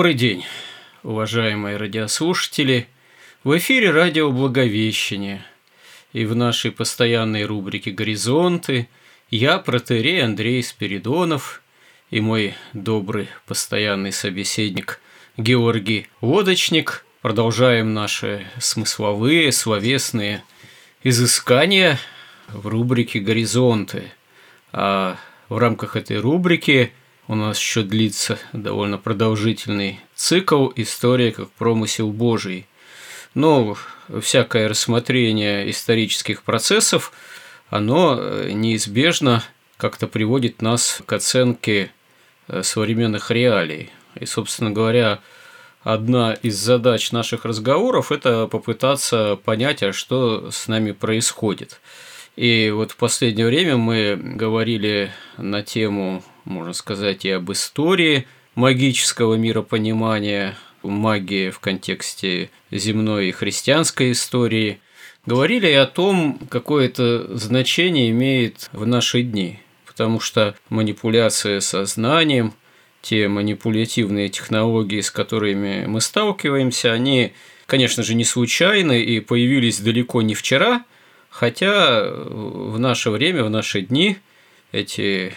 Добрый день, уважаемые радиослушатели. В эфире радио «Благовещение». И в нашей постоянной рубрике «Горизонты» я, протерей Андрей Спиридонов, и мой добрый постоянный собеседник Георгий Лодочник продолжаем наши смысловые, словесные изыскания в рубрике «Горизонты». А в рамках этой рубрики – у нас еще длится довольно продолжительный цикл «История как промысел Божий». Но всякое рассмотрение исторических процессов, оно э, неизбежно как-то приводит нас к оценке э, современных реалий. И, собственно говоря, одна из задач наших разговоров – это попытаться понять, а что с нами происходит. И вот в последнее время мы говорили на тему можно сказать, и об истории магического миропонимания, магии в контексте земной и христианской истории. Говорили и о том, какое это значение имеет в наши дни, потому что манипуляция сознанием, те манипулятивные технологии, с которыми мы сталкиваемся, они, конечно же, не случайны и появились далеко не вчера, хотя в наше время, в наши дни эти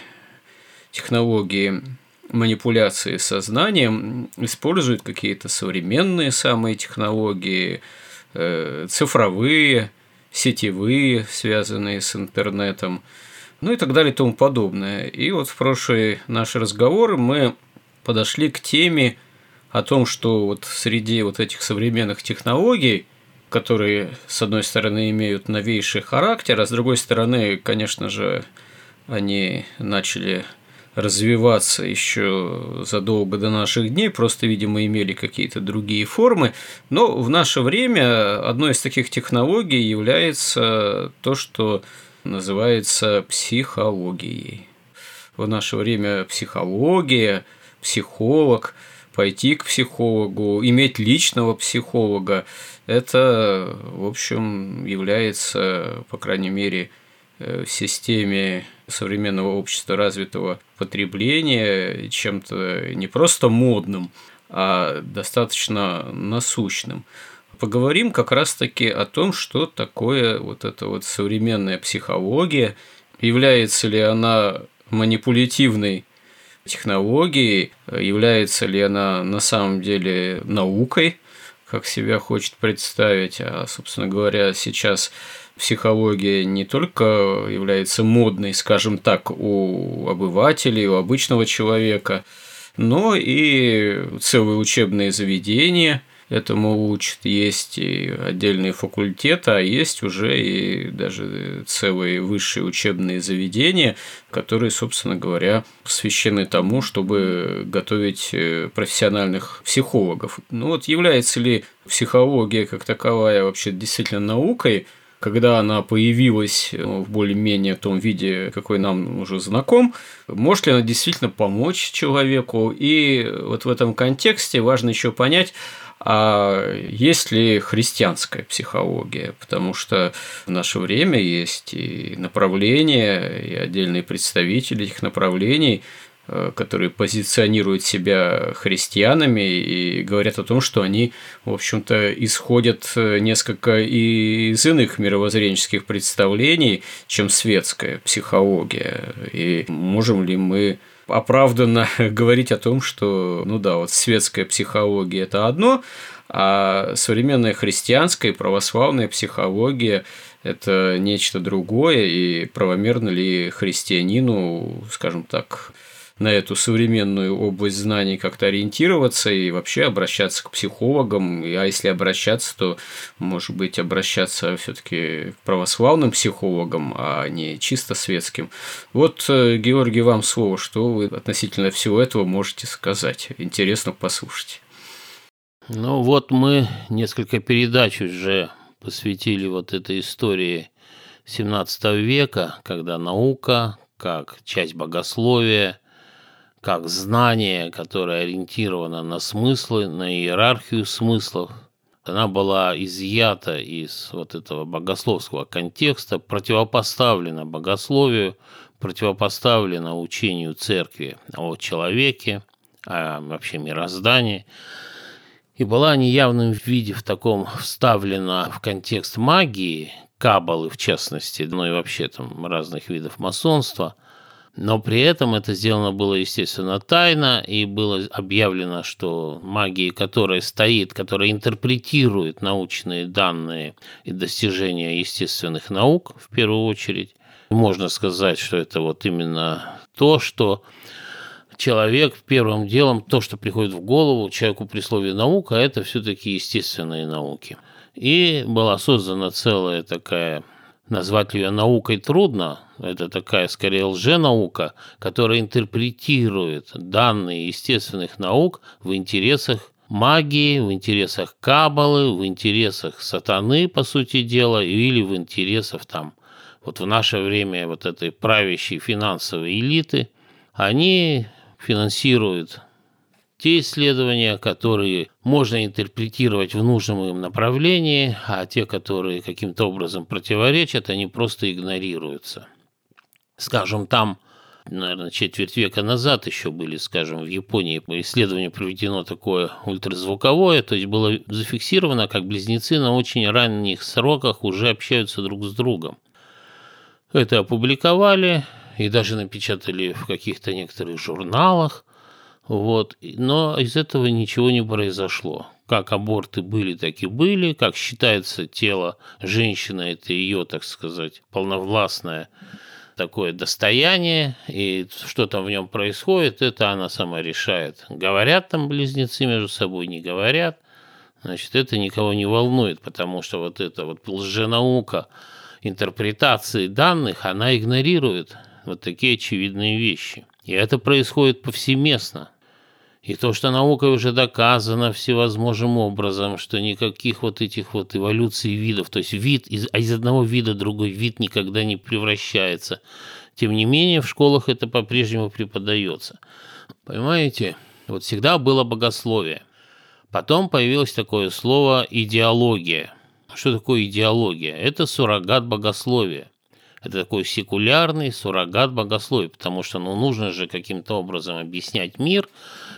технологии манипуляции сознанием используют какие-то современные самые технологии, э, цифровые, сетевые, связанные с интернетом, ну и так далее и тому подобное. И вот в прошлые наши разговоры мы подошли к теме о том, что вот среди вот этих современных технологий, которые, с одной стороны, имеют новейший характер, а с другой стороны, конечно же, они начали развиваться еще задолго до наших дней, просто, видимо, имели какие-то другие формы. Но в наше время одной из таких технологий является то, что называется психологией. В наше время психология, психолог, пойти к психологу, иметь личного психолога, это, в общем, является, по крайней мере, в системе современного общества развитого потребления чем-то не просто модным, а достаточно насущным. Поговорим как раз-таки о том, что такое вот эта вот современная психология, является ли она манипулятивной технологией, является ли она на самом деле наукой, как себя хочет представить, а, собственно говоря, сейчас психология не только является модной, скажем так, у обывателей, у обычного человека, но и целые учебные заведения этому учат. Есть и отдельные факультеты, а есть уже и даже целые высшие учебные заведения, которые, собственно говоря, посвящены тому, чтобы готовить э, профессиональных психологов. Ну вот является ли психология как таковая вообще действительно наукой – когда она появилась э, в более-менее том виде, какой нам уже знаком, может ли она действительно помочь человеку. И вот в этом контексте важно еще понять, а есть ли христианская психология? Потому что в наше время есть и направления, и отдельные представители этих направлений, которые позиционируют себя христианами и говорят о том, что они, в общем-то, исходят э, несколько из иных мировоззренческих представлений, чем светская психология. И можем ли мы оправданно говорить о том, что, ну да, вот светская психология – это одно, а современная христианская и православная психология – это нечто другое, и правомерно ли христианину, скажем так, на эту современную область знаний как-то ориентироваться и вообще обращаться к психологам, а если обращаться, то, может быть, обращаться все-таки к православным психологам, а не чисто светским. Вот, э, Георгий, вам слово, что вы относительно всего этого можете сказать. Интересно послушать. Ну вот мы несколько передач уже посвятили вот этой истории 17 века, когда наука, как часть богословия, как знание, которое ориентировано на смыслы, на иерархию смыслов, она была изъята из вот этого богословского контекста, противопоставлена богословию, противопоставлена учению церкви о человеке, о вообще мироздании – и была неявным виде в таком вставлена в контекст магии, кабалы в частности, ну и вообще там разных видов масонства, но при этом это сделано было, естественно, тайно, и было объявлено, что магия, которая стоит, которая интерпретирует научные данные и достижения естественных наук, в первую очередь, можно сказать, что это вот именно то, что человек первым делом, то, что приходит в голову человеку при слове «наука», это все-таки естественные науки. И была создана целая такая, назвать ее наукой трудно, это такая скорее лженаука, которая интерпретирует данные естественных наук в интересах магии, в интересах кабалы, в интересах сатаны, по сути дела, или в интересах там, вот в наше время вот этой правящей финансовой элиты, они финансирует те исследования, которые можно интерпретировать в нужном им направлении, а те, которые каким-то образом противоречат, они просто игнорируются. Скажем, там, наверное, четверть века назад еще были, скажем, в Японии исследование проведено такое ультразвуковое, то есть было зафиксировано, как близнецы на очень ранних сроках уже общаются друг с другом. Это опубликовали, и даже напечатали в каких-то некоторых журналах. Вот. Но из этого ничего не произошло. Как аборты были, так и были. Как считается тело женщины, это ее, так сказать, полновластное такое достояние, и что там в нем происходит, это она сама решает. Говорят там близнецы между собой, не говорят, значит, это никого не волнует, потому что вот эта вот лженаука интерпретации данных, она игнорирует вот такие очевидные вещи. И это происходит повсеместно. И то, что наукой уже доказано всевозможным образом, что никаких вот этих вот эволюций видов, то есть вид из, а из одного вида другой вид никогда не превращается. Тем не менее, в школах это по-прежнему преподается. Понимаете? Вот всегда было богословие. Потом появилось такое слово «идеология». Что такое идеология? Это суррогат богословия. Это такой секулярный суррогат богословия, потому что ну, нужно же каким-то образом объяснять мир,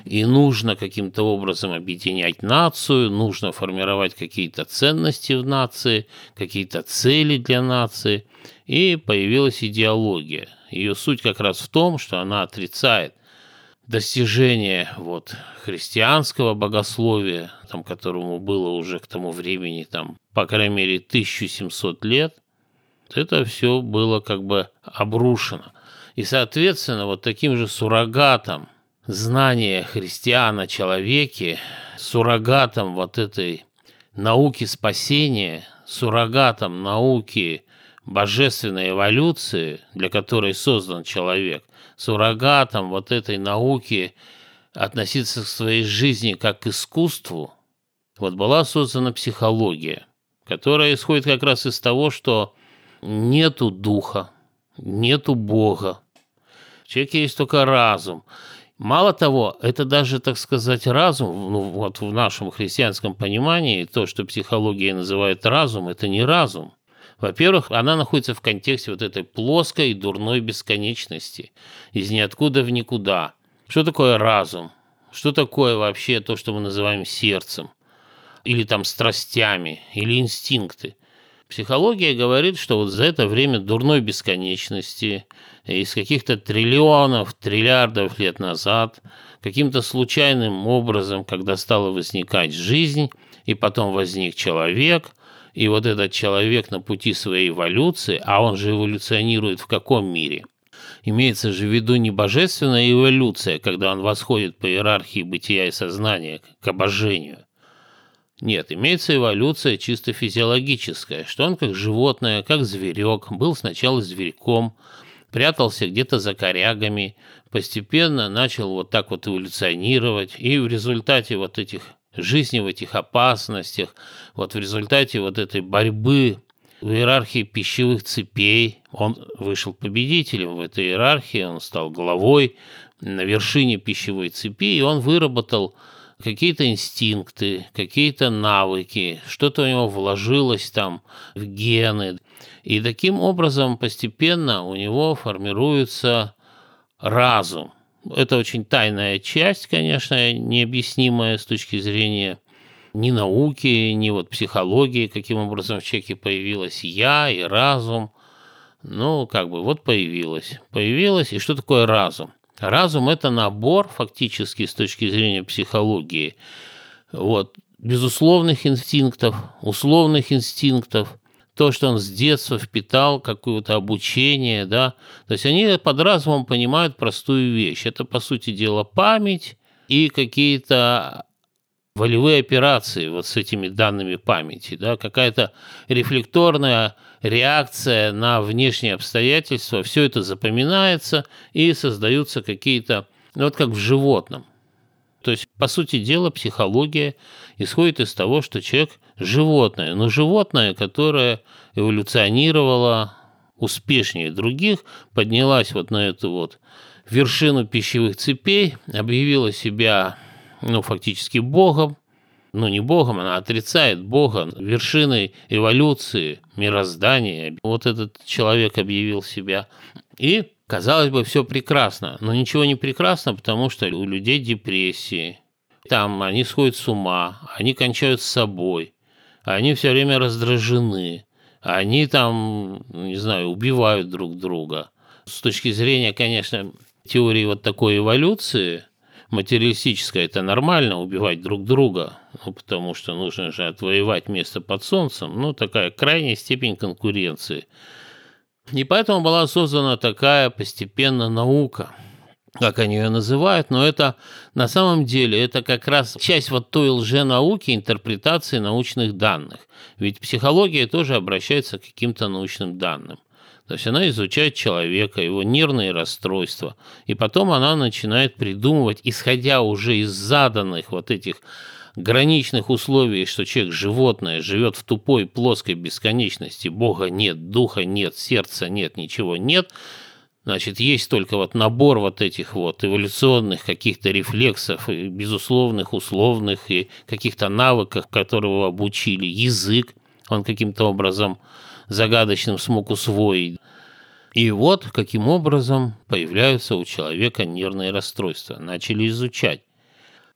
и нужно каким-то образом объединять нацию, нужно формировать какие-то ценности в нации, какие-то цели для нации. И появилась идеология. Ее суть как раз в том, что она отрицает достижение вот, христианского богословия, там, которому было уже к тому времени, там, по крайней мере, 1700 лет – это все было как бы обрушено. И, соответственно, вот таким же суррогатом знания христиан о человеке, суррогатом вот этой науки спасения, суррогатом науки божественной эволюции, для которой создан человек, суррогатом вот этой науки относиться к своей жизни как к искусству, вот была создана психология, которая исходит как раз из того, что нету духа, нету Бога. В человеке есть только разум. Мало того, это даже, так сказать, разум, ну, вот в нашем христианском понимании, то, что психология называет разум, это не разум. Во-первых, она находится в контексте вот этой плоской дурной бесконечности, из ниоткуда в никуда. Что такое разум? Что такое вообще то, что мы называем сердцем? Или там страстями, или инстинкты? Психология говорит, что вот за это время дурной бесконечности, из каких-то триллионов, триллиардов лет назад, каким-то случайным образом, когда стала возникать жизнь, и потом возник человек, и вот этот человек на пути своей эволюции, а он же эволюционирует в каком мире? имеется же в виду не божественная эволюция, когда он восходит по иерархии бытия и сознания к обожению. Нет, имеется эволюция чисто физиологическая, что он как животное, как зверек, был сначала зверьком, прятался где-то за корягами, постепенно начал вот так вот эволюционировать, и в результате вот этих жизни в этих опасностях, вот в результате вот этой борьбы в иерархии пищевых цепей он вышел победителем в этой иерархии, он стал главой на вершине пищевой цепи, и он выработал какие-то инстинкты, какие-то навыки, что-то у него вложилось там в гены. И таким образом постепенно у него формируется разум. Это очень тайная часть, конечно, необъяснимая с точки зрения ни науки, ни вот психологии, каким образом в человеке появилось я и разум. Ну, как бы вот появилось. Появилось, и что такое разум? Разум – это набор, фактически, с точки зрения психологии, вот, безусловных инстинктов, условных инстинктов, то, что он с детства впитал, какое-то обучение, да, то есть они под разумом понимают простую вещь. Это, по сути дела, память и какие-то волевые операции вот с этими данными памяти, да, какая-то рефлекторная реакция на внешние обстоятельства, все это запоминается и создаются какие-то, ну, вот как в животном. То есть, по сути дела, психология исходит из того, что человек – животное, но животное, которое эволюционировало успешнее других, поднялась вот на эту вот вершину пищевых цепей, объявила себя ну, фактически Богом, ну, не Богом, она отрицает Бога, вершиной эволюции, мироздания. Вот этот человек объявил себя. И, казалось бы, все прекрасно, но ничего не прекрасно, потому что у людей депрессии. Там они сходят с ума, они кончают с собой, они все время раздражены, они там, не знаю, убивают друг друга. С точки зрения, конечно, теории вот такой эволюции – материалистическое, это нормально убивать друг друга, ну, потому что нужно же отвоевать место под солнцем, ну, такая крайняя степень конкуренции. И поэтому была создана такая постепенно наука, как они ее называют, но это на самом деле это как раз часть вот той лженауки интерпретации научных данных. Ведь психология тоже обращается к каким-то научным данным. То есть она изучает человека, его нервные расстройства, и потом она начинает придумывать, исходя уже из заданных вот этих граничных условий, что человек животное живет в тупой плоской бесконечности, Бога нет, духа нет, сердца нет, ничего нет, Значит, есть только вот набор вот этих вот эволюционных каких-то рефлексов, и безусловных, условных, и каких-то навыков, которые его обучили. Язык, он каким-то образом загадочным смог усвоить. И вот каким образом появляются у человека нервные расстройства. Начали изучать.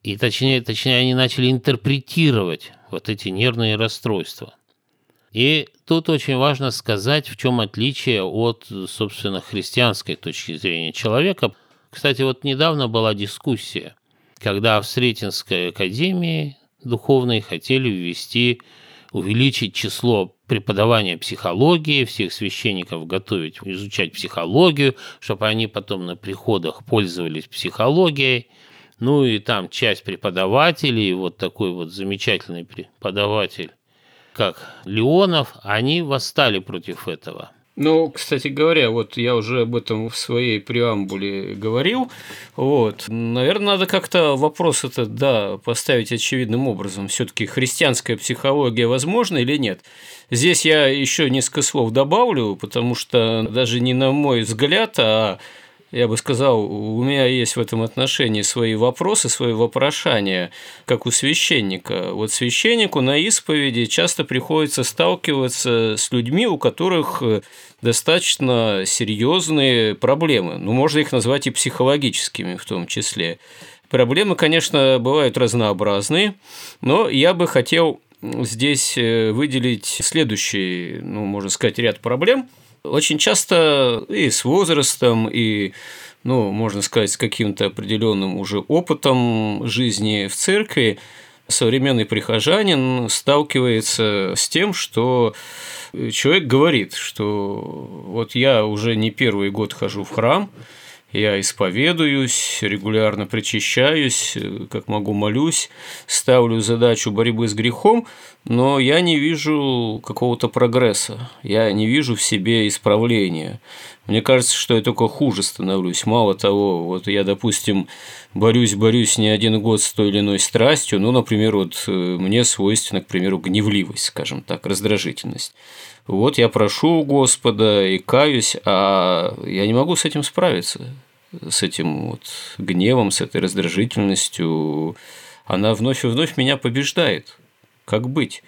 И точнее, точнее, они начали интерпретировать вот эти нервные расстройства. И тут очень важно сказать, в чем отличие от, собственно, христианской точки зрения человека. Кстати, вот недавно была дискуссия, когда в Сретенской академии духовной хотели ввести, увеличить число преподавания психологии, всех священников готовить, изучать психологию, чтобы они потом на приходах пользовались психологией. Ну и там часть преподавателей, вот такой вот замечательный преподаватель, как Леонов, они восстали против этого – ну, кстати говоря, вот я уже об этом в своей преамбуле говорил. Вот. Наверное, надо как-то вопрос этот, да, поставить очевидным образом. все таки христианская психология возможна или нет? Здесь я еще несколько слов добавлю, потому что даже не на мой взгляд, а я бы сказал, у меня есть в этом отношении свои вопросы, свои вопрошания, как у священника. Вот священнику на исповеди часто приходится сталкиваться с людьми, у которых э, достаточно серьезные проблемы. Ну, можно их назвать и психологическими в том числе. Проблемы, конечно, бывают разнообразные, но я бы хотел здесь э, выделить следующий, ну, можно сказать, ряд проблем – очень часто и с возрастом, и ну, можно сказать, с каким-то определенным уже опытом жизни в церкви современный прихожанин сталкивается с тем, что человек говорит, что вот я уже не первый год хожу в храм, я исповедуюсь, регулярно причащаюсь, как могу молюсь, ставлю задачу борьбы с грехом, но я не вижу какого-то прогресса, я не вижу в себе исправления. Мне кажется, что я только хуже становлюсь. Мало того, вот я, допустим, борюсь, борюсь не один год с той или иной страстью, ну, например, вот э, мне свойственна, к примеру, гневливость, скажем так, раздражительность. Вот я прошу Господа и каюсь, а я не могу с этим справиться, с этим вот гневом, с этой раздражительностью. Она вновь и вновь меня побеждает. Как быть?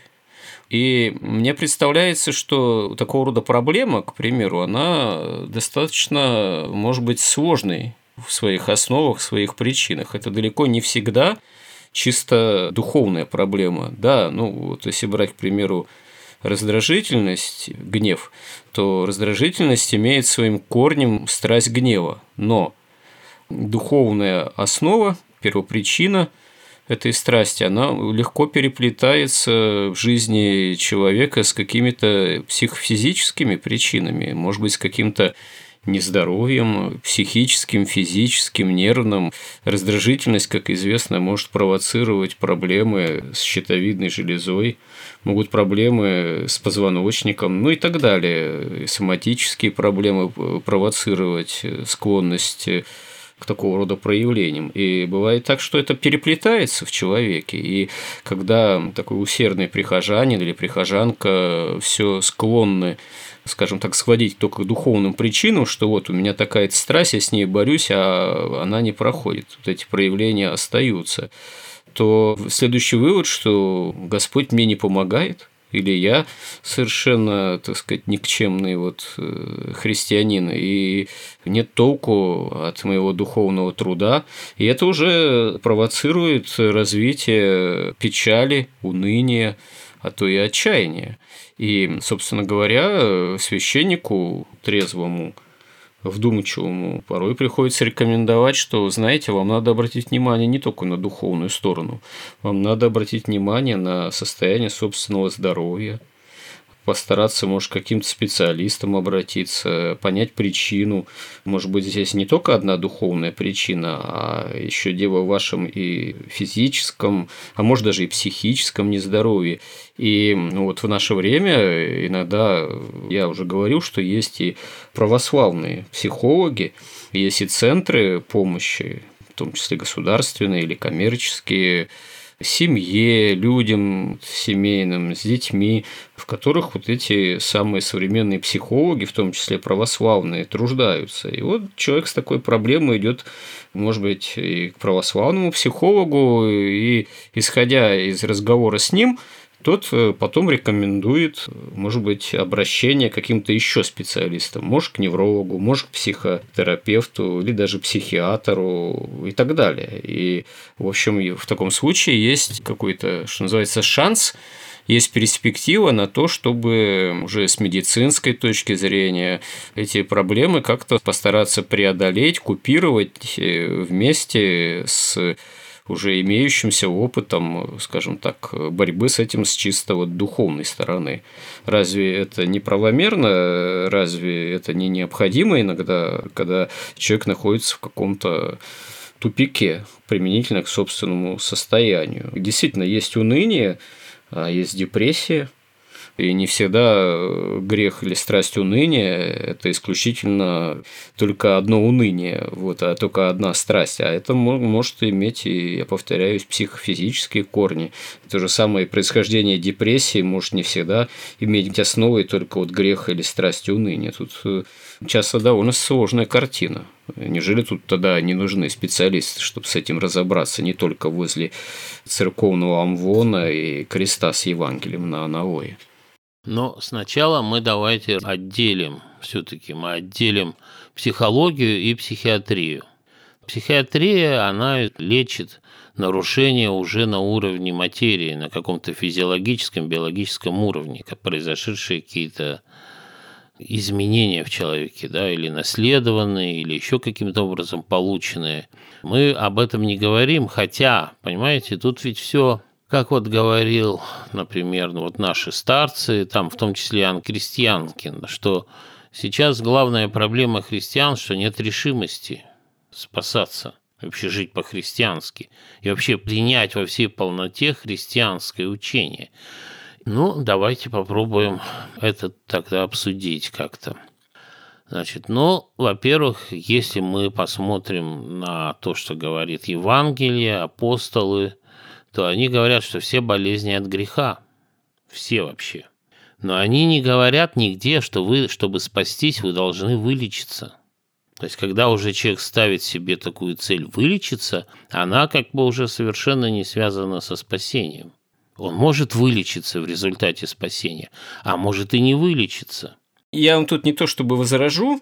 И мне представляется, что такого рода проблема, к примеру, она достаточно, может быть, сложной в своих основах, в своих причинах. Это далеко не всегда чисто духовная проблема. Да, ну вот если брать, к примеру, раздражительность, гнев, то раздражительность имеет своим корнем страсть гнева. Но духовная основа, первопричина – этой страсти, она легко переплетается в жизни человека с какими-то психофизическими причинами, может быть, с каким-то нездоровьем, психическим, физическим, нервным. Раздражительность, как известно, может провоцировать проблемы с щитовидной железой, могут проблемы с позвоночником, ну и так далее. Соматические проблемы провоцировать, склонность к такого рода проявлениям. И бывает так, что это переплетается в человеке. И когда такой усердный прихожанин или прихожанка все склонны скажем так, сводить только к духовным причинам, что вот у меня такая страсть, я с ней борюсь, а она не проходит. Вот эти проявления остаются то следующий вывод, что Господь мне не помогает, или я совершенно, так сказать, никчемный вот э, христианин, и нет толку от моего духовного труда, и это уже провоцирует развитие печали, уныния, а то и отчаяния. И, собственно говоря, священнику трезвому вдумчивому, порой приходится рекомендовать, что, знаете, вам надо обратить внимание не только на духовную сторону, вам надо обратить внимание на состояние собственного здоровья, постараться, может, к каким-то специалистам обратиться, понять причину. Может быть, здесь не только одна духовная причина, а еще дело в вашем и физическом, а может даже и психическом нездоровье. И ну, вот в наше время иногда, я уже говорил, что есть и православные психологи, есть и центры помощи, в том числе государственные или коммерческие, семье, людям семейным, с детьми, в которых вот эти самые современные психологи, в том числе православные, труждаются. И вот человек с такой проблемой идет, может быть, и к православному психологу, и исходя из разговора с ним, тот э, потом рекомендует, может быть, обращение к каким-то еще специалистам, может, к неврологу, может, к психотерапевту или даже психиатру и так далее. И, в общем, в таком случае есть какой-то, что называется, шанс есть перспектива на то, чтобы уже с медицинской точки зрения эти проблемы как-то постараться преодолеть, купировать э, вместе с уже имеющимся опытом, скажем так, борьбы с этим с чисто вот духовной стороны. Разве это не правомерно? Разве это не необходимо иногда, когда человек находится в каком-то тупике применительно к собственному состоянию? Действительно, есть уныние, а есть депрессия – и не всегда э, грех или страсть уныния – это исключительно только одно уныние, вот, а только одна страсть. А это может иметь, и, я повторяюсь, психофизические корни. То же самое происхождение депрессии может не всегда иметь основой только вот грех или страсть уныния. Тут э, часто довольно сложная картина. Неужели тут тогда не нужны специалисты, чтобы с этим разобраться не только возле церковного амвона и креста с Евангелием на Анаое? Но сначала мы давайте отделим, все-таки мы отделим психологию и психиатрию. Психиатрия, она лечит нарушения уже на уровне материи, на каком-то физиологическом, биологическом уровне, как произошедшие какие-то изменения в человеке, да, или наследованные, или еще каким-то образом полученные. Мы об этом не говорим, хотя, понимаете, тут ведь все Как вот говорил, например, ну вот наши старцы, там в том числе Иоанн Крестьянкин, что сейчас главная проблема христиан, что нет решимости спасаться, вообще жить по-христиански и вообще принять во всей полноте христианское учение. Ну, давайте попробуем это тогда обсудить как-то. Значит, ну, во-первых, если мы посмотрим на то, что говорит Евангелие, апостолы, то они говорят, что все болезни от греха. Все вообще. Но они не говорят нигде, что вы, чтобы спастись, вы должны вылечиться. То есть, когда уже человек ставит себе такую цель вылечиться, она как бы уже совершенно не связана со спасением. Он может вылечиться в результате спасения, а может и не вылечиться – я вам тут не то чтобы возражу,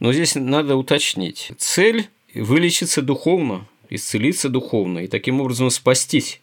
но здесь надо уточнить. Цель – вылечиться духовно, исцелиться духовно и таким образом спастись.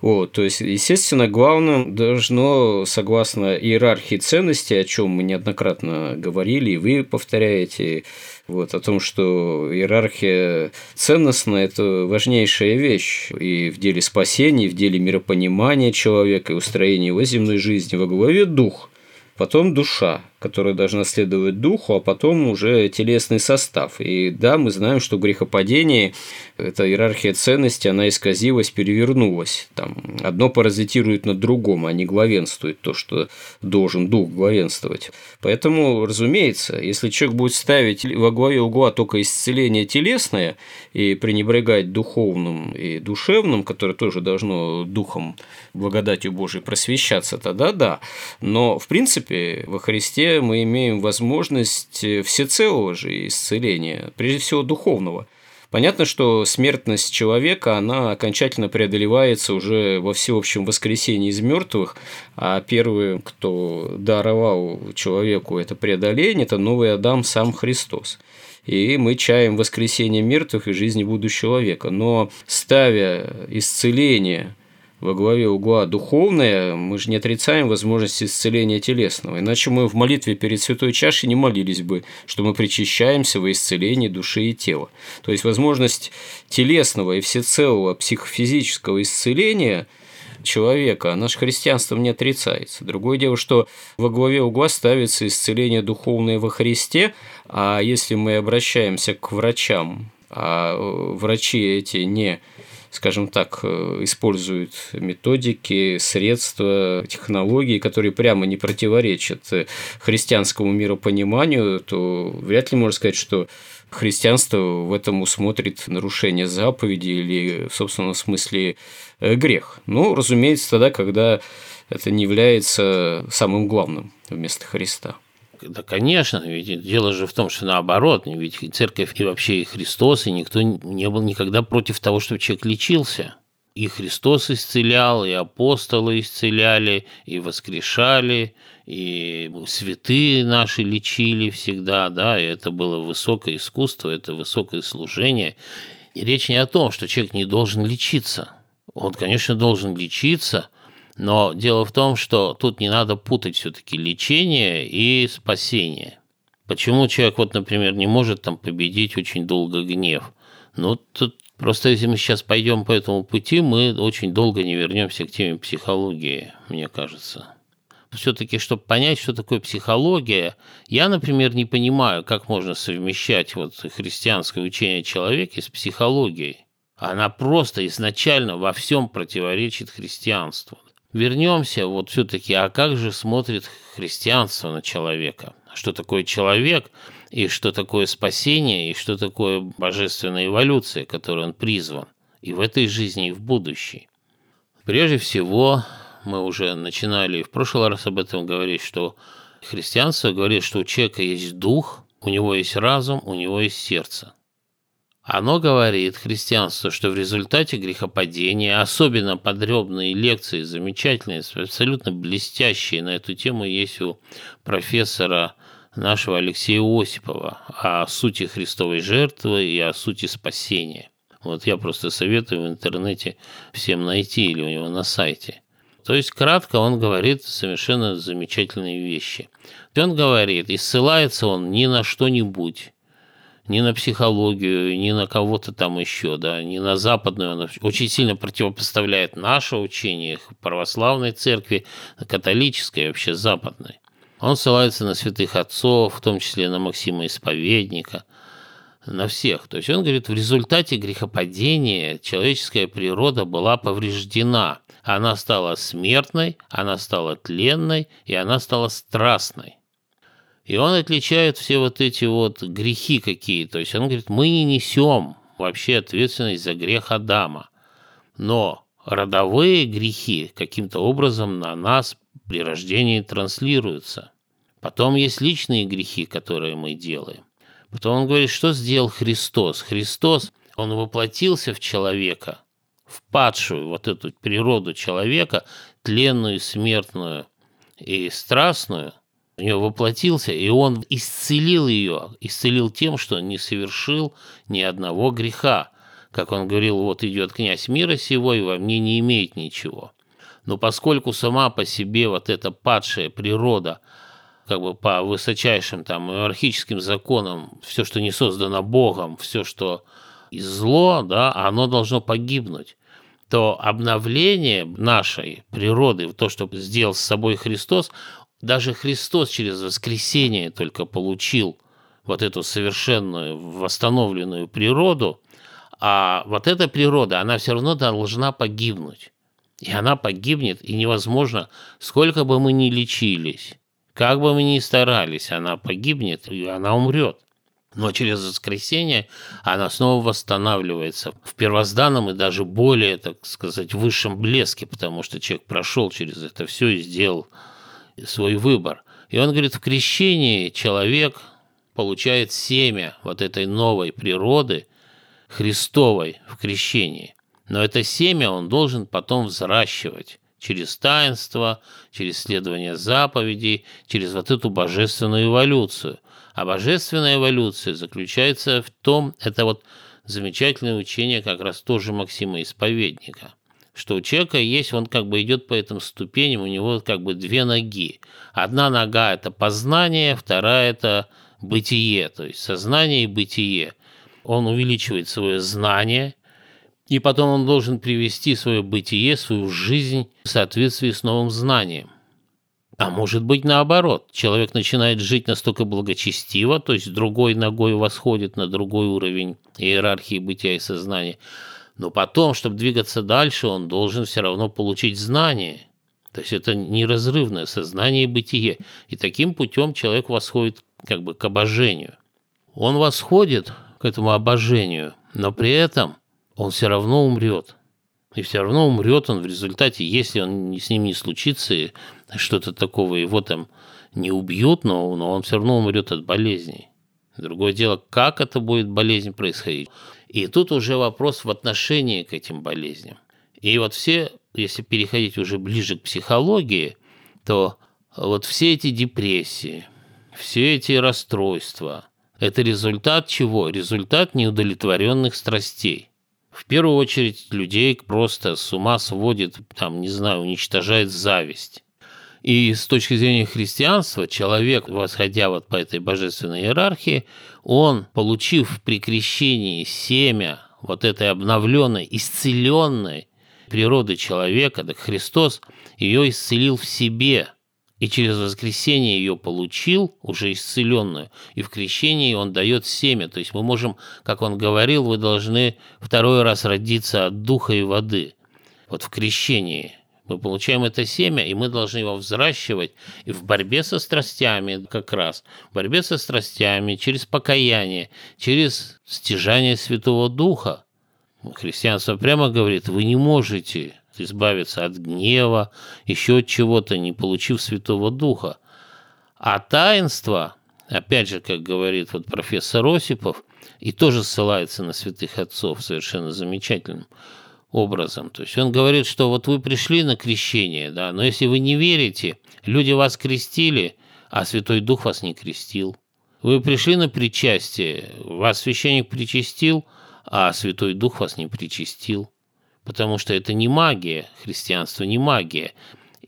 Вот, то есть, естественно, главным должно, согласно иерархии ценностей, о чем мы неоднократно говорили, и вы повторяете, вот, о том, что иерархия ценностная – это важнейшая вещь и в деле спасения, и в деле миропонимания человека, и устроения его земной жизни. Во главе дух – потом душа, которая должна следовать духу, а потом уже телесный состав. И да, мы знаем, что в грехопадении эта иерархия ценностей, она исказилась, перевернулась. Там одно паразитирует на другом, а не главенствует то, что должен дух главенствовать. Поэтому, разумеется, если человек будет ставить во главе угла только исцеление телесное и пренебрегать духовным и душевным, которое тоже должно духом благодатью Божией просвещаться, тогда да. Но, в принципе, во Христе мы имеем возможность всецелого же исцеления, прежде всего духовного – Понятно, что смертность человека, она окончательно преодолевается уже во всеобщем воскресении из мертвых, а первый, кто даровал человеку это преодоление, это новый Адам, сам Христос и мы чаем воскресение мертвых и жизни будущего века. Но ставя исцеление во главе угла духовное, мы же не отрицаем возможность исцеления телесного. Иначе мы в молитве перед святой чашей не молились бы, что мы причащаемся во исцелении души и тела. То есть возможность телесного и всецелого психофизического исцеления человека, наш христианством не отрицается. Другое дело, что во главе угла ставится исцеление духовное во Христе, а если мы обращаемся к врачам, а врачи эти не скажем так, э, используют методики, средства, технологии, которые прямо не противоречат э, христианскому миропониманию, то вряд ли можно сказать, что христианство в этом усмотрит нарушение заповеди или в собственном смысле э, грех. Ну, разумеется, тогда, когда это не является самым главным вместо Христа. Да, конечно, ведь дело же в том, что наоборот, ведь и церковь, и вообще и Христос, и никто не был никогда против того, чтобы человек лечился. И Христос исцелял, и апостолы исцеляли, и воскрешали, и святые наши лечили всегда, да, и это было высокое искусство, это высокое служение. И речь не о том, что человек не должен лечиться. Он, конечно, должен лечиться – но дело в том, что тут не надо путать все-таки лечение и спасение. Почему человек, вот, например, не может там победить очень долго гнев? Ну, тут просто если мы сейчас пойдем по этому пути, мы очень долго не вернемся к теме психологии, мне кажется. Все-таки, чтобы понять, что такое психология, я, например, не понимаю, как можно совмещать вот христианское учение человека с психологией. Она просто изначально во всем противоречит христианству. Вернемся вот все-таки, а как же смотрит христианство на человека? Что такое человек, и что такое спасение, и что такое божественная эволюция, которой он призван, и в этой жизни, и в будущей? Прежде всего, мы уже начинали в прошлый раз об этом говорить, что христианство говорит, что у человека есть дух, у него есть разум, у него есть сердце. Оно говорит, христианство, что в результате грехопадения, особенно подробные лекции, замечательные, абсолютно блестящие на эту тему есть у профессора нашего Алексея Осипова о сути Христовой жертвы и о сути спасения. Вот я просто советую в интернете всем найти или у него на сайте. То есть, кратко он говорит совершенно замечательные вещи. И он говорит, и ссылается он ни на что-нибудь, ни на психологию, ни на кого-то там еще, да, ни на западную. Он очень сильно противопоставляет наше учение православной церкви, католической вообще западной. Он ссылается на святых отцов, в том числе на Максима Исповедника, на всех. То есть он говорит, в результате грехопадения человеческая природа была повреждена. Она стала смертной, она стала тленной, и она стала страстной. И он отличает все вот эти вот грехи какие. То есть он говорит, мы не несем вообще ответственность за грех Адама. Но родовые грехи каким-то образом на нас при рождении транслируются. Потом есть личные грехи, которые мы делаем. Потом он говорит, что сделал Христос. Христос, он воплотился в человека, в падшую вот эту природу человека, тленную, смертную и страстную, у него воплотился, и он исцелил ее, исцелил тем, что не совершил ни одного греха. Как он говорил, вот идет князь мира сего, и во мне не имеет ничего. Но поскольку сама по себе вот эта падшая природа, как бы по высочайшим там иерархическим законам, все, что не создано Богом, все, что зло, да, оно должно погибнуть то обновление нашей природы, то, что сделал с собой Христос, даже Христос через воскресение только получил вот эту совершенную восстановленную природу, а вот эта природа, она все равно должна погибнуть. И она погибнет, и невозможно, сколько бы мы ни лечились, как бы мы ни старались, она погибнет, и она умрет. Но через воскресение она снова восстанавливается в первозданном и даже более, так сказать, высшем блеске, потому что человек прошел через это все и сделал свой выбор. И он говорит, в крещении человек получает семя вот этой новой природы, Христовой в крещении. Но это семя он должен потом взращивать через таинство, через следование заповедей, через вот эту божественную эволюцию. А божественная эволюция заключается в том, это вот замечательное учение как раз тоже Максима Исповедника, что у человека есть, он как бы идет по этим ступеням, у него как бы две ноги. Одна нога – это познание, вторая – это бытие, то есть сознание и бытие. Он увеличивает свое знание, и потом он должен привести свое бытие, свою жизнь в соответствии с новым знанием. А может быть наоборот, человек начинает жить настолько благочестиво, то есть другой ногой восходит на другой уровень иерархии бытия и сознания, но потом, чтобы двигаться дальше, он должен все равно получить знание. То есть это неразрывное сознание и бытие. И таким путем человек восходит как бы к обожению. Он восходит к этому обожению, но при этом он все равно умрет. И все равно умрет он в результате, если он с ним не случится, и что-то такого его там не убьют, но, но он все равно умрет от болезней. Другое дело, как это будет болезнь происходить. И тут уже вопрос в отношении к этим болезням. И вот все, если переходить уже ближе к психологии, то вот все эти депрессии, все эти расстройства, это результат чего? Результат неудовлетворенных страстей. В первую очередь людей просто с ума сводит, там, не знаю, уничтожает зависть. И с точки зрения христианства, человек, восходя вот по этой божественной иерархии, он, получив при крещении семя вот этой обновленной, исцеленной природы человека, так Христос ее исцелил в себе, и через воскресение ее получил, уже исцеленную, и в крещении он дает семя. То есть мы можем, как он говорил, вы должны второй раз родиться от духа и воды. Вот в крещении мы получаем это семя, и мы должны его взращивать и в борьбе со страстями как раз, в борьбе со страстями, через покаяние, через стяжание Святого Духа. Христианство прямо говорит, вы не можете избавиться от гнева, еще от чего-то, не получив Святого Духа. А таинство, опять же, как говорит вот профессор Осипов, и тоже ссылается на святых отцов совершенно замечательным, образом. То есть он говорит, что вот вы пришли на крещение, да, но если вы не верите, люди вас крестили, а Святой Дух вас не крестил. Вы пришли на причастие, вас священник причастил, а Святой Дух вас не причастил. Потому что это не магия, христианство не магия.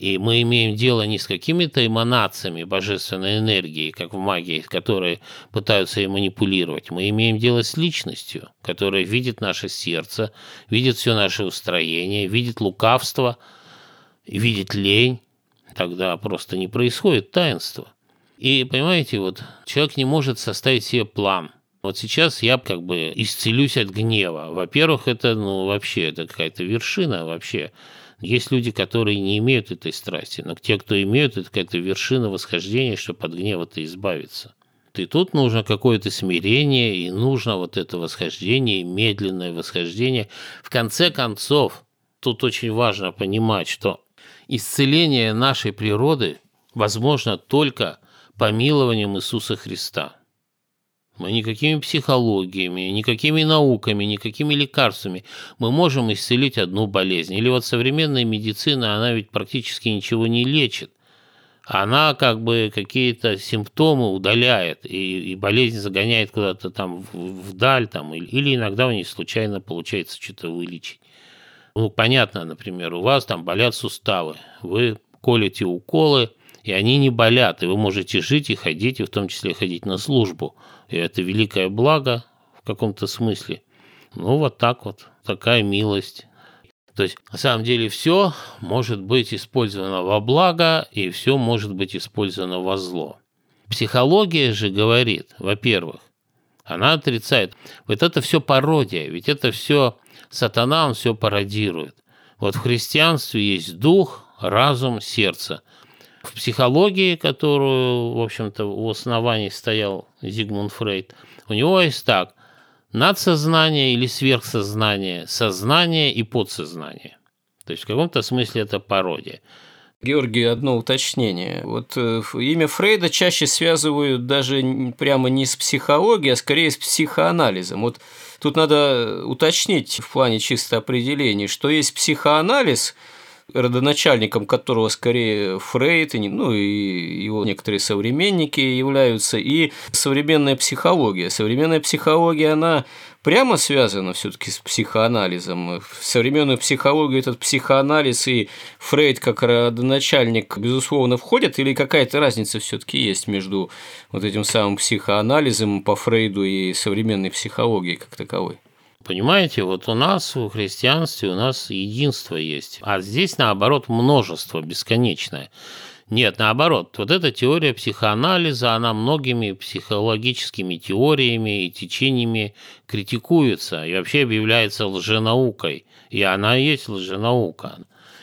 И мы имеем дело не с какими-то эманациями божественной энергии, как в магии, которые пытаются и манипулировать. Мы имеем дело с личностью, которая видит наше сердце, видит все наше устроение, видит лукавство, видит лень. Тогда просто не происходит таинство. И понимаете, вот человек не может составить себе план. Вот сейчас я как бы исцелюсь от гнева. Во-первых, это, ну, вообще, это какая-то вершина вообще есть люди, которые не имеют этой страсти, но те, кто имеют, это какая-то вершина восхождения, чтобы от гнева-то избавиться. И тут нужно какое-то смирение, и нужно вот это восхождение, медленное восхождение. В конце концов, тут очень важно понимать, что исцеление нашей природы возможно только помилованием Иисуса Христа – мы никакими психологиями, никакими науками, никакими лекарствами мы можем исцелить одну болезнь. Или вот современная медицина, она ведь практически ничего не лечит. Она как бы какие-то симптомы удаляет, и, и болезнь загоняет куда-то там вдаль, там, или, или иногда у нее случайно получается что-то вылечить. Ну, понятно, например, у вас там болят суставы, вы колите уколы, и они не болят, и вы можете жить и ходить, и в том числе ходить на службу – и это великое благо в каком-то смысле. Ну, вот так вот, такая милость. То есть, на самом деле, все может быть использовано во благо, и все может быть использовано во зло. Психология же говорит, во-первых, она отрицает. Вот это все пародия, ведь это все сатана, он все пародирует. Вот в христианстве есть дух, разум, сердце. В психологии, которую, в общем-то, у оснований стоял Зигмунд Фрейд, у него есть так – надсознание или сверхсознание, сознание и подсознание. То есть в каком-то смысле это пародия. Георгий, одно уточнение. Вот э, имя Фрейда чаще связывают даже прямо не с психологией, а скорее с психоанализом. Вот тут надо уточнить в плане чисто определений, что есть психоанализ – родоначальником которого скорее Фрейд, ну и его некоторые современники являются, и современная психология. Современная психология, она прямо связана все-таки с психоанализом. В современную психологию этот психоанализ и Фрейд как родоначальник, безусловно, входят, или какая-то разница все-таки есть между вот этим самым психоанализом по Фрейду и современной психологией как таковой? Понимаете, вот у нас в христианстве у нас единство есть, а здесь, наоборот, множество бесконечное. Нет, наоборот, вот эта теория психоанализа, она многими психологическими теориями и течениями критикуется и вообще объявляется лженаукой. И она и есть лженаука.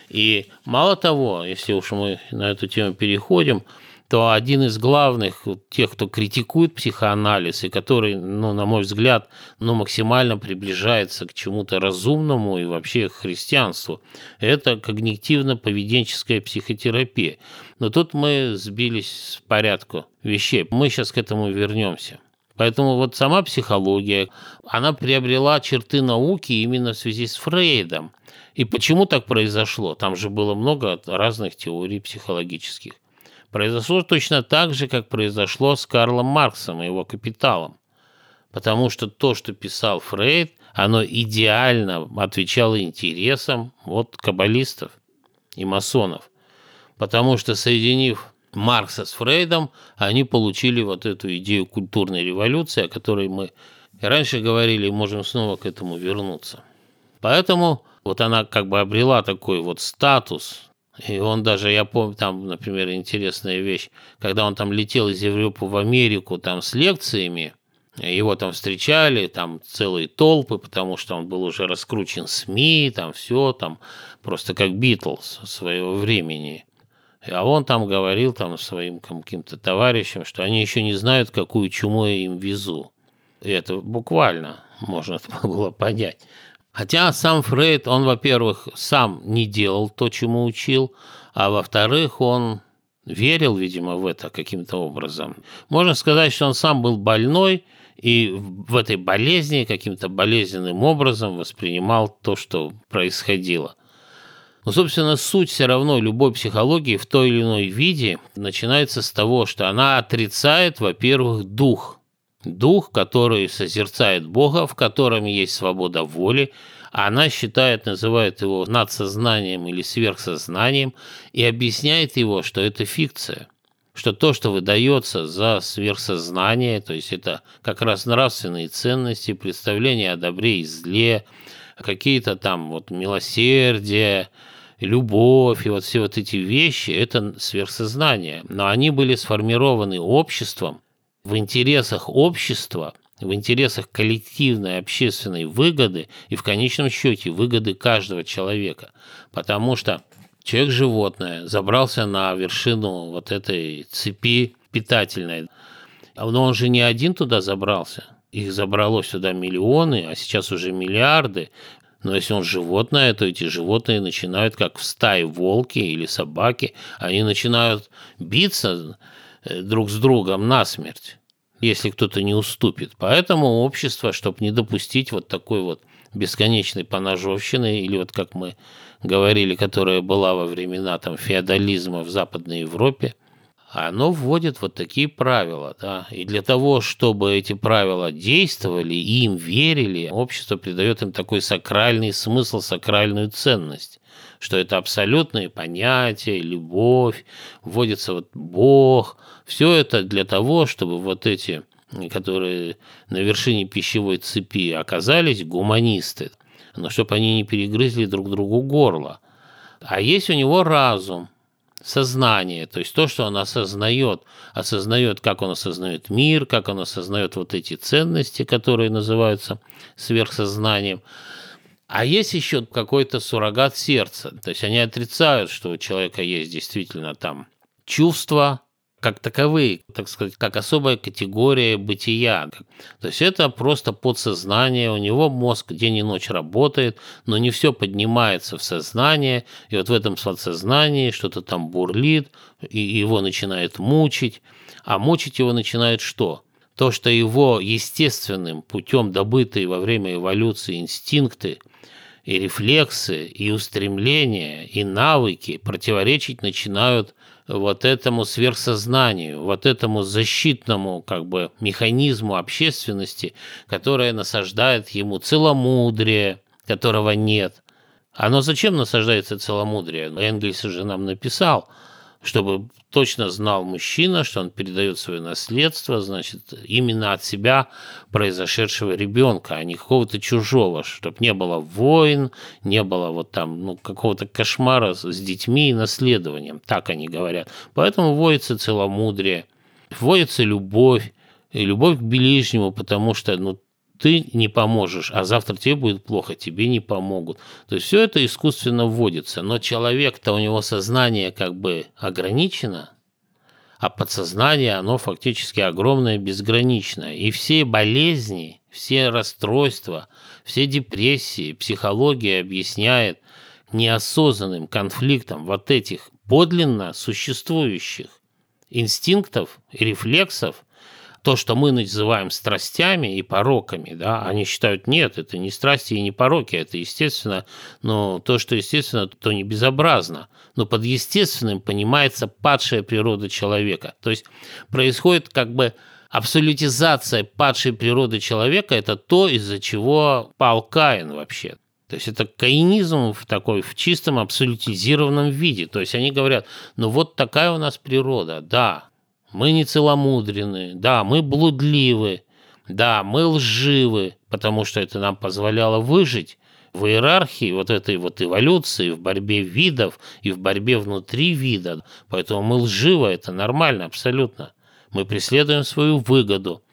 И мало того, если уж мы на эту тему переходим, то один из главных тех, кто критикует психоанализ и который, ну, на мой взгляд, ну, максимально приближается к чему-то разумному и вообще к христианству, это когнитивно-поведенческая психотерапия. Но тут мы сбились с порядку вещей. Мы сейчас к этому вернемся. Поэтому вот сама психология, она приобрела черты науки именно в связи с Фрейдом. И почему так произошло? Там же было много разных теорий психологических произошло точно так же, как произошло с Карлом Марксом и его «Капиталом». Потому что то, что писал Фрейд, оно идеально отвечало интересам вот каббалистов и масонов. Потому что, соединив Маркса с Фрейдом, они получили вот эту идею культурной революции, о которой мы раньше говорили, и можем снова к этому вернуться. Поэтому вот она как бы обрела такой вот статус и он даже, я помню, там, например, интересная вещь, когда он там летел из Европы в Америку там с лекциями, его там встречали, там целые толпы, потому что он был уже раскручен СМИ, там все, там просто как Битлз своего времени. А он там говорил там своим каким-то товарищам, что они еще не знают, какую чуму я им везу. И это буквально можно было понять. Хотя сам Фрейд, он, во-первых, сам не делал то, чему учил, а во-вторых, он верил, видимо, в это каким-то образом. Можно сказать, что он сам был больной, и в этой болезни каким-то болезненным образом воспринимал то, что происходило. Но, собственно, суть все равно любой психологии в той или иной виде начинается с того, что она отрицает, во-первых, дух – Дух, который созерцает Бога, в котором есть свобода воли, а она считает, называет его надсознанием или сверхсознанием и объясняет его, что это фикция, что то, что выдается за сверхсознание, то есть это как раз нравственные ценности, представления о добре и зле, какие-то там вот милосердие, любовь и вот все вот эти вещи – это сверхсознание. Но они были сформированы обществом в интересах общества – в интересах коллективной общественной выгоды и в конечном счете выгоды каждого человека. Потому что человек-животное забрался на вершину вот этой цепи питательной. Но он же не один туда забрался. Их забралось сюда миллионы, а сейчас уже миллиарды. Но если он животное, то эти животные начинают, как в стае волки или собаки, они начинают биться друг с другом насмерть если кто-то не уступит. Поэтому общество, чтобы не допустить вот такой вот бесконечной поножовщины, или вот как мы говорили, которая была во времена там, феодализма в Западной Европе, оно вводит вот такие правила. Да? И для того, чтобы эти правила действовали и им верили, общество придает им такой сакральный смысл, сакральную ценность что это абсолютные понятия, любовь, вводится вот Бог. Все это для того, чтобы вот эти, которые на вершине пищевой цепи оказались, гуманисты, но чтобы они не перегрызли друг другу горло. А есть у него разум, сознание, то есть то, что он осознает, осознает, как он осознает мир, как он осознает вот эти ценности, которые называются сверхсознанием. А есть еще какой-то суррогат сердца. То есть они отрицают, что у человека есть действительно там чувства, как таковые, так сказать, как особая категория бытия. То есть это просто подсознание, у него мозг день и ночь работает, но не все поднимается в сознание, и вот в этом подсознании что-то там бурлит, и его начинает мучить, а мучить его начинает что? То, что его естественным путем добытые во время эволюции инстинкты – и рефлексы, и устремления, и навыки противоречить начинают вот этому сверхсознанию, вот этому защитному как бы механизму общественности, которое насаждает ему целомудрие, которого нет. Оно зачем насаждается целомудрие? Энгельс же нам написал – чтобы точно знал мужчина, что он передает свое наследство, значит, именно от себя произошедшего ребенка, а не какого-то чужого, чтобы не было войн, не было вот там ну, какого-то кошмара с детьми и наследованием, так они говорят. Поэтому вводится целомудрие, вводится любовь, и любовь к ближнему, потому что ну, ты не поможешь, а завтра тебе будет плохо, тебе не помогут. То есть все это искусственно вводится, но человек-то у него сознание как бы ограничено, а подсознание, оно фактически огромное, безграничное. И все болезни, все расстройства, все депрессии, психология объясняет неосознанным конфликтом вот этих подлинно существующих инстинктов и рефлексов, то, что мы называем страстями и пороками, да, они считают, нет, это не страсти и не пороки, это естественно, но то, что естественно, то не безобразно. Но под естественным понимается падшая природа человека. То есть происходит как бы абсолютизация падшей природы человека, это то, из-за чего пал Каин вообще. То есть это каинизм в такой, в чистом абсолютизированном виде. То есть они говорят, ну вот такая у нас природа, да, мы не целомудренные, да, мы блудливы, да, мы лживы, потому что это нам позволяло выжить в иерархии вот этой вот эволюции, в борьбе видов и в борьбе внутри вида. Поэтому мы лживы, это нормально абсолютно. Мы преследуем свою выгоду,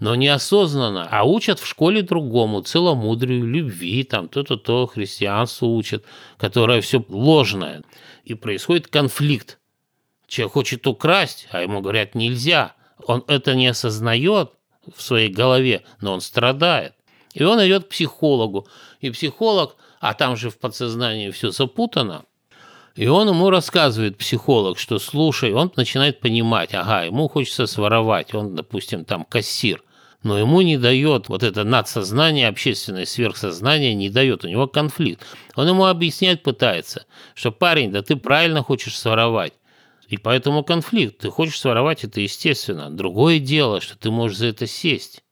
но неосознанно, а учат в школе другому, целомудрию, любви, там то-то-то, христианству учат, которое все ложное. И происходит конфликт Человек хочет украсть, а ему говорят нельзя. Он это не осознает в своей голове, но он страдает. И он идет к психологу. И психолог, а там же в подсознании все запутано, и он ему рассказывает, психолог, что слушай, он начинает понимать, ага, ему хочется своровать, он, допустим, там кассир, но ему не дает вот это надсознание, общественное сверхсознание не дает, у него конфликт. Он ему объяснять пытается, что парень, да ты правильно хочешь своровать, и поэтому конфликт. Ты хочешь своровать, это естественно. Другое дело, что ты можешь за это сесть.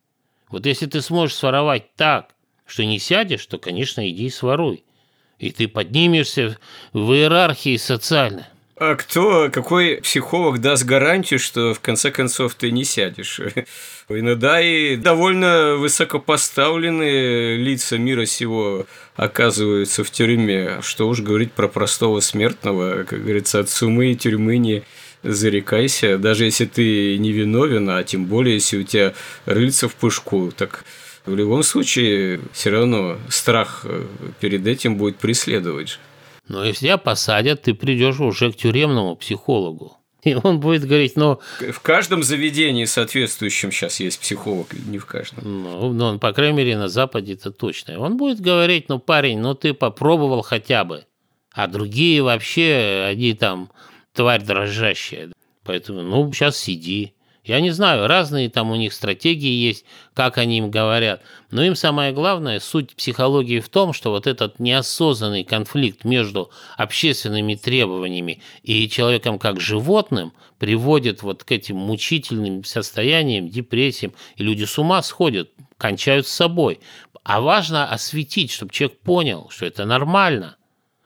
Вот если ты сможешь своровать так, что не сядешь, то, конечно, иди и своруй. И ты поднимешься в иерархии социальной. А кто, какой психолог даст гарантию, что в конце концов ты не сядешь? Иногда и довольно высокопоставленные лица мира сего оказываются в тюрьме. Что уж говорить про простого смертного, как говорится, от сумы и тюрьмы не зарекайся, даже если ты не виновен, а тем более, если у тебя рыльца в пушку, так в любом случае все равно страх перед этим будет преследовать. Но если тебя посадят, ты придешь уже к тюремному психологу. И он будет говорить, ну... В каждом заведении соответствующем сейчас есть психолог, не в каждом. Ну, ну по крайней мере, на Западе это точно. Он будет говорить, ну, парень, ну, ты попробовал хотя бы. А другие вообще, они там тварь дрожащая. Поэтому, ну, сейчас сиди. Я не знаю, разные там у них стратегии есть, как они им говорят. Но им самое главное, суть психологии в том, что вот этот неосознанный конфликт между общественными требованиями и человеком как животным приводит вот к этим мучительным состояниям, депрессиям, и люди с ума сходят, кончают с собой. А важно осветить, чтобы человек понял, что это нормально,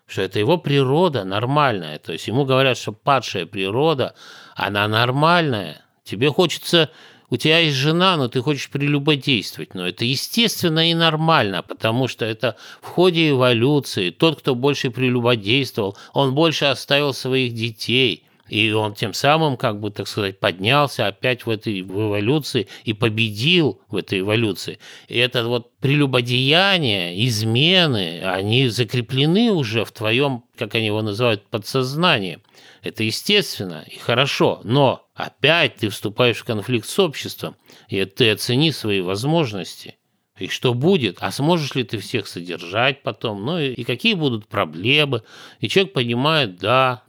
что это его природа нормальная. То есть ему говорят, что падшая природа, она нормальная, Тебе хочется... У тебя есть жена, но ты хочешь прелюбодействовать. Но это естественно и нормально, потому что это в ходе эволюции. Тот, кто больше прелюбодействовал, он больше оставил своих детей. И он тем самым, как бы, так сказать, поднялся опять в этой в эволюции и победил в этой эволюции. И это вот прелюбодеяние, измены, они закреплены уже в твоем, как они его называют, подсознании. Это естественно и хорошо, но опять ты вступаешь в конфликт с обществом, и ты оцени свои возможности. И что будет? А сможешь ли ты всех содержать потом? Ну и, какие будут проблемы? И человек понимает, да.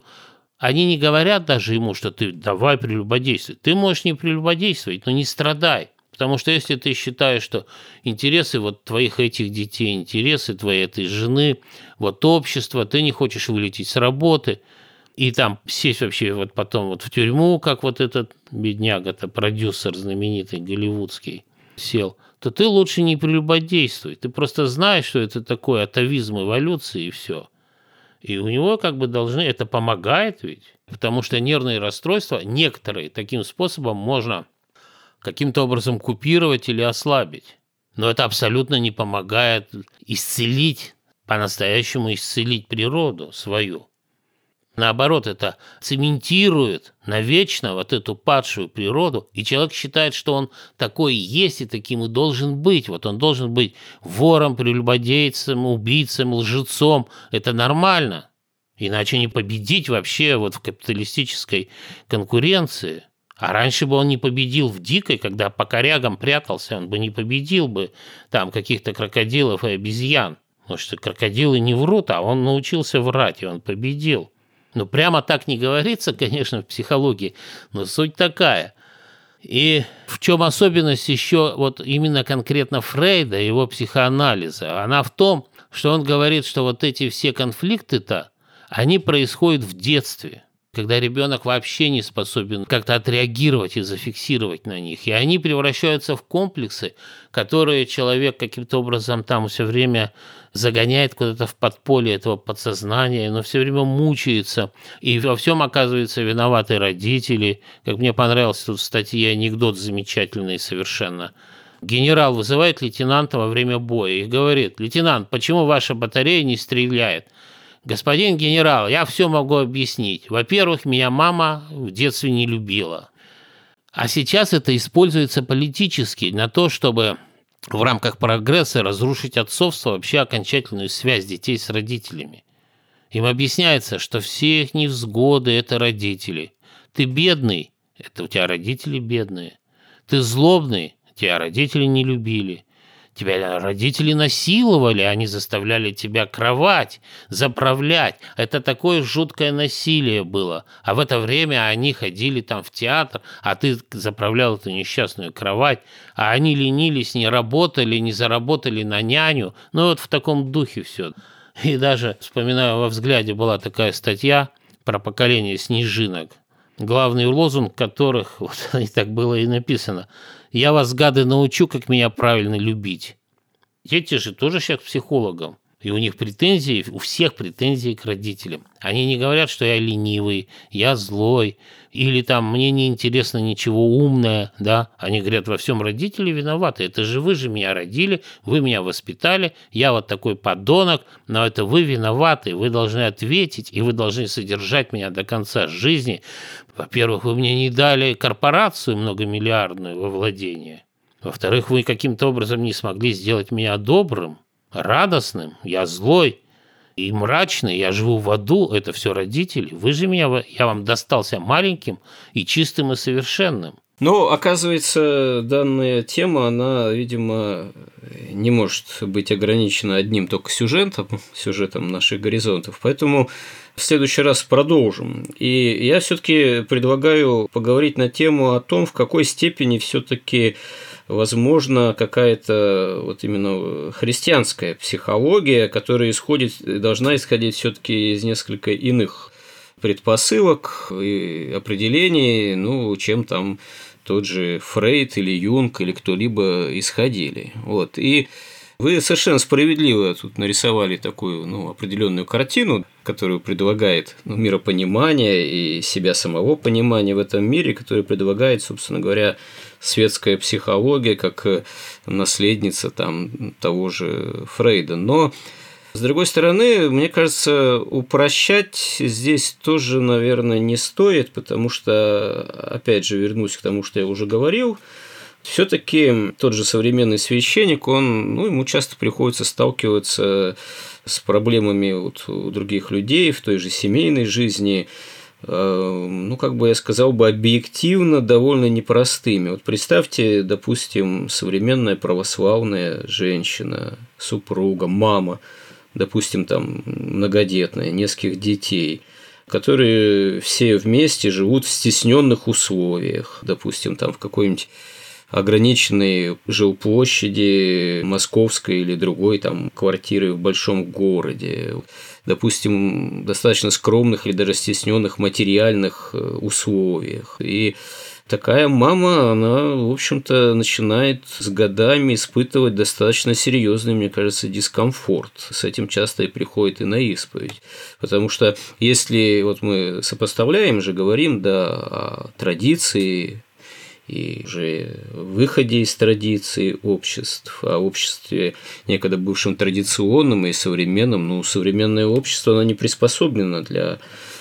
Они не говорят даже ему, что ты давай прелюбодействуй. Ты можешь не прелюбодействовать, но не страдай. Потому что если ты считаешь, что интересы вот твоих этих детей, интересы твоей этой жены, вот общество, ты не хочешь вылететь с работы – и там сесть вообще вот потом вот в тюрьму, как вот этот бедняга-то, продюсер знаменитый голливудский, сел, то ты лучше не прелюбодействуй. Ты просто знаешь, что это такое атовизм эволюции и все. И у него как бы должны... Это помогает ведь. Потому что нервные расстройства некоторые таким способом можно каким-то образом купировать или ослабить. Но это абсолютно не помогает исцелить, по-настоящему исцелить природу свою. Наоборот, это цементирует навечно вот эту падшую природу, и человек считает, что он такой есть и таким и должен быть. Вот он должен быть вором, прелюбодейцем, убийцем, лжецом. Это нормально. Иначе не победить вообще вот в капиталистической конкуренции. А раньше бы он не победил в дикой, когда по корягам прятался, он бы не победил бы там каких-то крокодилов и обезьян. Потому что крокодилы не врут, а он научился врать, и он победил. Ну, прямо так не говорится, конечно, в психологии, но суть такая. И в чем особенность еще вот именно конкретно Фрейда, его психоанализа? Она в том, что он говорит, что вот эти все конфликты-то, они происходят в детстве когда ребенок вообще не способен как-то отреагировать и зафиксировать на них. И они превращаются в комплексы, которые человек каким-то образом там все время загоняет куда-то в подполье этого подсознания, но все время мучается. И во всем оказываются виноваты родители. Как мне понравился тут в статье анекдот замечательный совершенно. Генерал вызывает лейтенанта во время боя и говорит, «Лейтенант, почему ваша батарея не стреляет?» Господин генерал, я все могу объяснить. Во-первых, меня мама в детстве не любила. А сейчас это используется политически на то, чтобы в рамках прогресса разрушить отцовство, вообще окончательную связь детей с родителями. Им объясняется, что все их невзгоды – это родители. Ты бедный – это у тебя родители бедные. Ты злобный – тебя родители не любили. Тебя родители насиловали, они заставляли тебя кровать, заправлять. Это такое жуткое насилие было. А в это время они ходили там в театр, а ты заправлял эту несчастную кровать, а они ленились, не работали, не заработали на няню. Ну вот в таком духе все. И даже, вспоминаю, во взгляде была такая статья про поколение снежинок, главный лозунг которых, вот и так было и написано – я вас, гады, научу, как меня правильно любить. дети же тоже сейчас к психологам. И у них претензии, у всех претензии к родителям. Они не говорят, что я ленивый, я злой, или там мне не интересно ничего умное, да. Они говорят, во всем родители виноваты. Это же вы же меня родили, вы меня воспитали, я вот такой подонок, но это вы виноваты, вы должны ответить, и вы должны содержать меня до конца жизни. Во-первых, вы мне не дали корпорацию многомиллиардную во владение. Во-вторых, вы каким-то образом не смогли сделать меня добрым радостным, я злой и мрачный, я живу в аду, это все родители. Вы же меня, я вам достался маленьким и чистым и совершенным. Но, оказывается, данная тема, она, видимо, не может быть ограничена одним только сюжетом, сюжетом наших горизонтов. Поэтому в следующий раз продолжим. И я все-таки предлагаю поговорить на тему о том, в какой степени все-таки возможно, какая-то вот именно христианская психология, которая исходит, должна исходить все-таки из несколько иных предпосылок и определений, ну, чем там тот же Фрейд или Юнг или кто-либо исходили. Вот. И вы совершенно справедливо тут нарисовали такую ну, определенную картину, которую предлагает ну, миропонимание и себя самого понимания в этом мире, которую предлагает, собственно говоря, светская психология как э, наследница там, того же Фрейда. Но с другой стороны, мне кажется, упрощать здесь тоже, наверное, не стоит, потому что, опять же, вернусь к тому, что я уже говорил, все-таки тот же современный священник, он, ну, ему часто приходится сталкиваться с проблемами вот у других людей в той же семейной жизни, ну, как бы я сказал бы, объективно довольно непростыми. Вот представьте, допустим, современная православная женщина, супруга, мама, допустим, там многодетная, нескольких детей – которые все вместе живут в стесненных условиях, допустим, там в какой-нибудь ограниченной жилплощади московской или другой там квартиры в большом городе, допустим, достаточно скромных или даже стесненных материальных э, условиях. И такая мама, она, в общем-то, начинает с годами испытывать достаточно серьезный, мне кажется, дискомфорт. С этим часто и приходит и на исповедь. Потому что если вот мы сопоставляем же, говорим, да, о традиции и уже выходе из традиции обществ, о обществе некогда бывшем традиционном и современном, ну, современное общество, оно не приспособлено для,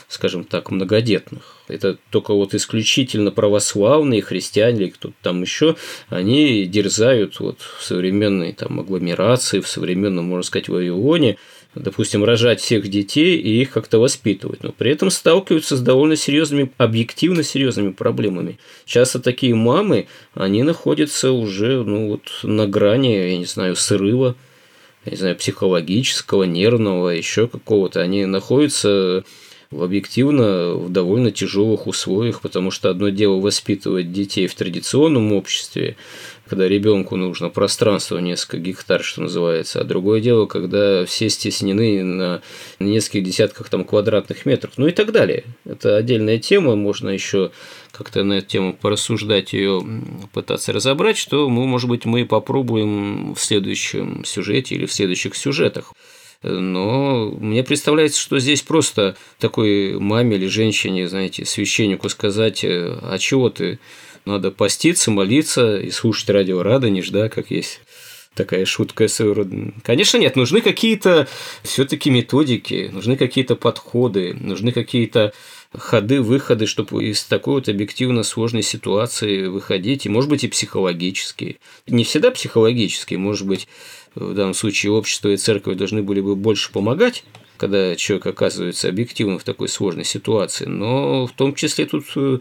скажем так, многодетных. Это только вот исключительно православные христиане или кто-то там еще, они дерзают вот в современной там агломерации, в современном, можно сказать, Вавилоне, допустим, рожать всех детей и их как-то воспитывать, но при этом сталкиваются с довольно серьезными, объективно серьезными проблемами. Часто такие мамы, они находятся уже ну, вот, на грани, я не знаю, срыва, я не знаю, психологического, нервного, еще какого-то. Они находятся в объективно в довольно тяжелых условиях, потому что одно дело воспитывать детей в традиционном обществе, когда ребенку нужно пространство несколько гектар, что называется, а другое дело, когда все стеснены на нескольких десятках там квадратных метров, ну и так далее. Это отдельная тема, можно еще как-то на эту тему порассуждать ее, пытаться разобрать, что мы, может быть, мы попробуем в следующем сюжете или в следующих сюжетах. Но мне представляется, что здесь просто такой маме или женщине, знаете, священнику сказать, а чего ты надо поститься, молиться и слушать радио Радонеж, да, как есть такая шутка своего Конечно, нет, нужны какие-то все-таки методики, нужны какие-то подходы, нужны какие-то ходы, выходы, чтобы из такой вот объективно сложной ситуации выходить, и, может быть, и психологические. Не всегда психологические, может быть, в данном случае общество и церковь должны были бы больше помогать, когда человек оказывается объективно в такой сложной ситуации, но в том числе тут э,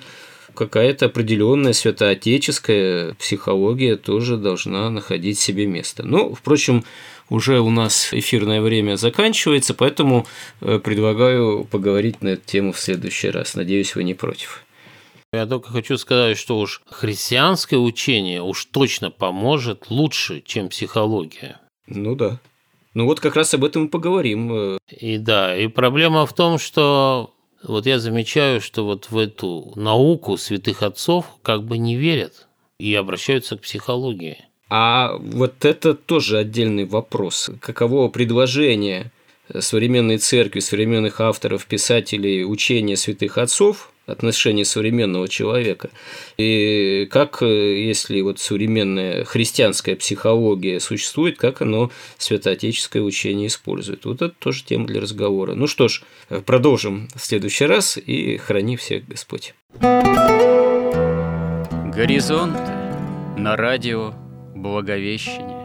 какая-то определенная святоотеческая психология тоже должна находить себе место. Ну, впрочем, уже у нас эфирное время заканчивается, поэтому э, предлагаю поговорить на эту тему в следующий раз. Надеюсь, вы не против. Я только хочу сказать, что уж христианское учение уж точно поможет лучше, чем психология. Ну да. Ну вот как раз об этом и поговорим. И да, и проблема в том, что вот я замечаю, что вот в эту науку святых отцов как бы не верят и обращаются к психологии. А вот это тоже отдельный вопрос. Каково предложение современной церкви, современных авторов, писателей, учения святых отцов отношения современного человека. И как, если вот современная христианская психология существует, как оно святоотеческое учение использует. Вот это тоже тема для разговора. Ну что ж, продолжим в следующий раз и храни всех Господь. Горизонт на радио Благовещение.